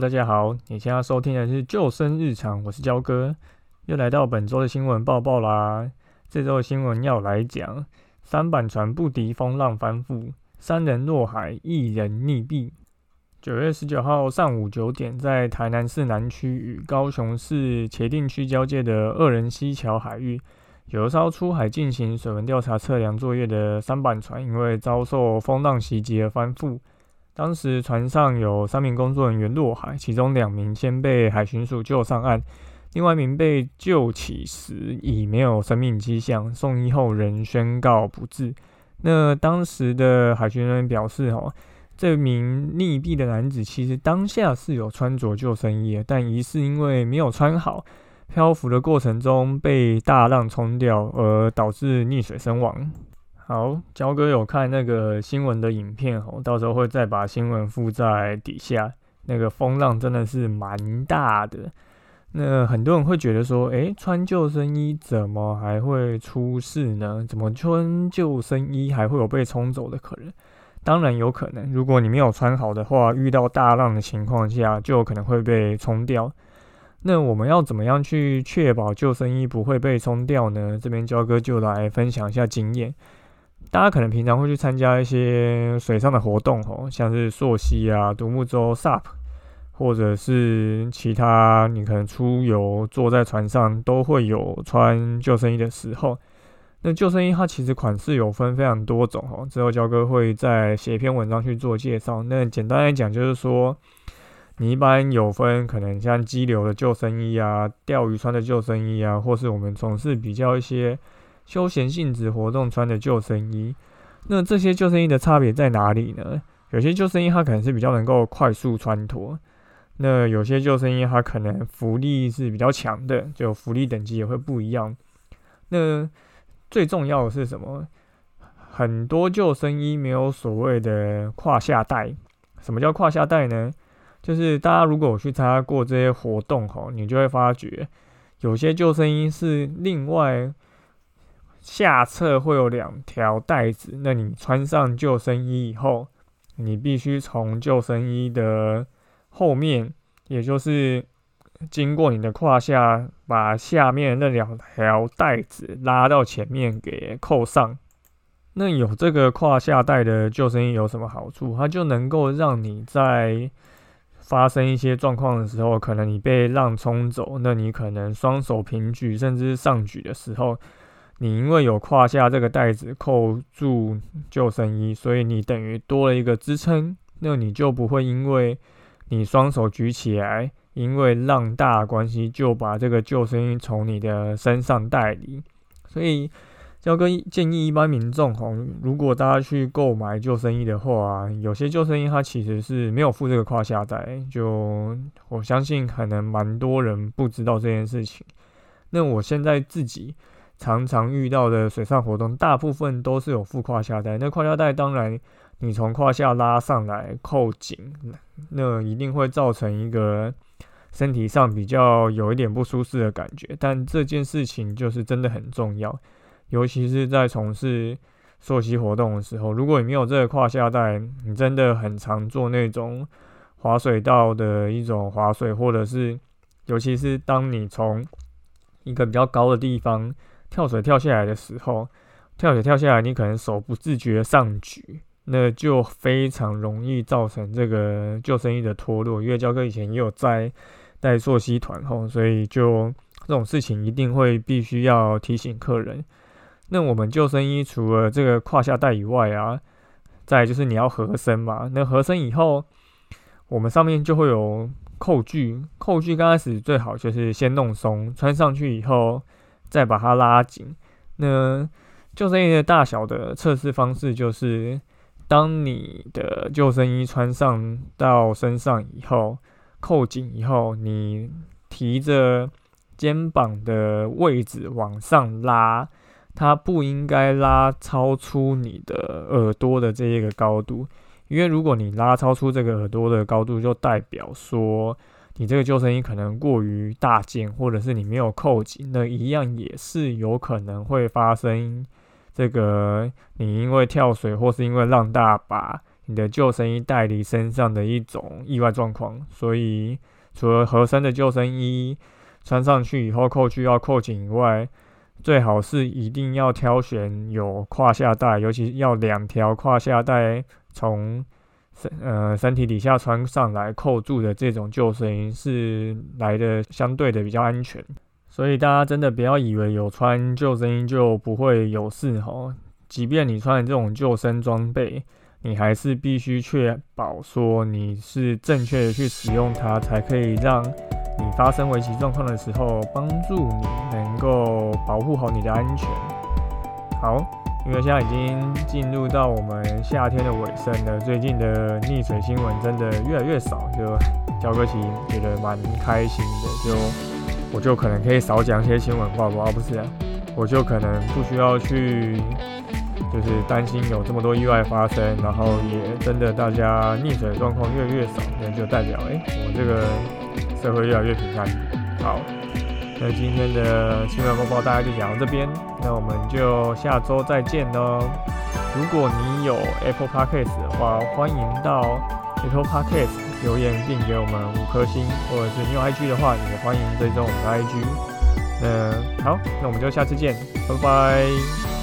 大家好，你现在收听的是《救生日常》，我是焦哥，又来到本周的新闻报报啦。这周的新闻要来讲：三板船不敌风浪翻覆，三人落海，一人溺毙。九月十九号上午九点，在台南市南区与高雄市茄定区交界的二人溪桥海域，有一艘出海进行水文调查测量作业的三板船，因为遭受风浪袭击而翻覆。当时船上有三名工作人员落海，其中两名先被海巡署救上岸，另外一名被救起时已没有生命迹象，送医后仍宣告不治。那当时的海巡人员表示，哦，这名溺毙的男子其实当下是有穿着救生衣，但疑似因为没有穿好，漂浮的过程中被大浪冲掉，而导致溺水身亡。好，焦哥有看那个新闻的影片哦，到时候会再把新闻附在底下。那个风浪真的是蛮大的，那很多人会觉得说，诶，穿救生衣怎么还会出事呢？怎么穿救生衣还会有被冲走的可能？当然有可能，如果你没有穿好的话，遇到大浪的情况下，就有可能会被冲掉。那我们要怎么样去确保救生衣不会被冲掉呢？这边焦哥就来分享一下经验。大家可能平常会去参加一些水上的活动，吼，像是溯溪啊、独木舟、SUP，或者是其他，你可能出游坐在船上都会有穿救生衣的时候。那救生衣它其实款式有分非常多种，吼，之后焦哥会再写一篇文章去做介绍。那简单来讲，就是说，你一般有分可能像激流的救生衣啊、钓鱼穿的救生衣啊，或是我们从事比较一些。休闲性质活动穿的救生衣，那这些救生衣的差别在哪里呢？有些救生衣它可能是比较能够快速穿脱，那有些救生衣它可能浮力是比较强的，就浮力等级也会不一样。那最重要的是什么？很多救生衣没有所谓的胯下带。什么叫胯下带呢？就是大家如果去参加过这些活动吼，你就会发觉有些救生衣是另外。下侧会有两条带子，那你穿上救生衣以后，你必须从救生衣的后面，也就是经过你的胯下，把下面那两条带子拉到前面给扣上。那有这个胯下带的救生衣有什么好处？它就能够让你在发生一些状况的时候，可能你被浪冲走，那你可能双手平举，甚至上举的时候。你因为有胯下这个袋子扣住救生衣，所以你等于多了一个支撑，那你就不会因为你双手举起来，因为浪大关系就把这个救生衣从你的身上带离。所以，要跟建议一般民众哈，如果大家去购买救生衣的话，有些救生衣它其实是没有附这个胯下带，就我相信可能蛮多人不知道这件事情。那我现在自己。常常遇到的水上活动，大部分都是有副胯下带。那胯下带当然，你从胯下拉上来扣紧，那一定会造成一个身体上比较有一点不舒适的感觉。但这件事情就是真的很重要，尤其是在从事溯溪活动的时候，如果你没有这个胯下带，你真的很常做那种滑水道的一种滑水，或者是尤其是当你从一个比较高的地方。跳水跳下来的时候，跳水跳下来，你可能手不自觉上举，那就非常容易造成这个救生衣的脱落。因为教哥以前也有在带溯溪团后，所以就这种事情一定会必须要提醒客人。那我们救生衣除了这个胯下带以外啊，再就是你要合身嘛。那合身以后，我们上面就会有扣具，扣具刚开始最好就是先弄松，穿上去以后。再把它拉紧。那救生衣的大小的测试方式就是，当你的救生衣穿上到身上以后，扣紧以后，你提着肩膀的位置往上拉，它不应该拉超出你的耳朵的这一个高度，因为如果你拉超出这个耳朵的高度，就代表说。你这个救生衣可能过于大件，或者是你没有扣紧，那一样也是有可能会发生这个。你因为跳水或是因为浪大把你的救生衣带离身上的一种意外状况。所以，除了合身的救生衣穿上去以后扣具要扣紧以外，最好是一定要挑选有胯下带，尤其要两条胯下带从身呃身体底下穿上来扣住的这种救生衣是来的相对的比较安全。所以大家真的不要以为有穿救生衣就不会有事哦，即便你穿了这种救生装备，你还是必须确保说你是正确的去使用它，才可以让。你发生危急状况的时候，帮助你能够保护好你的安全。好，因为现在已经进入到我们夏天的尾声了，最近的溺水新闻真的越来越少，就焦哥其实觉得蛮开心的。就我就可能可以少讲一些新闻话，不是？我就可能不需要去，就是担心有这么多意外发生，然后也真的大家溺水状况越来越少，那就代表哎，我这个。社会越来越平安。好，那今天的新闻播报大概就讲到这边，那我们就下周再见喽。如果你有 Apple Podcast 的话，欢迎到 Apple Podcast 留言并给我们五颗星，或者是你有 IG 的话，也欢迎追踪我们的 IG。那好，那我们就下次见，拜拜。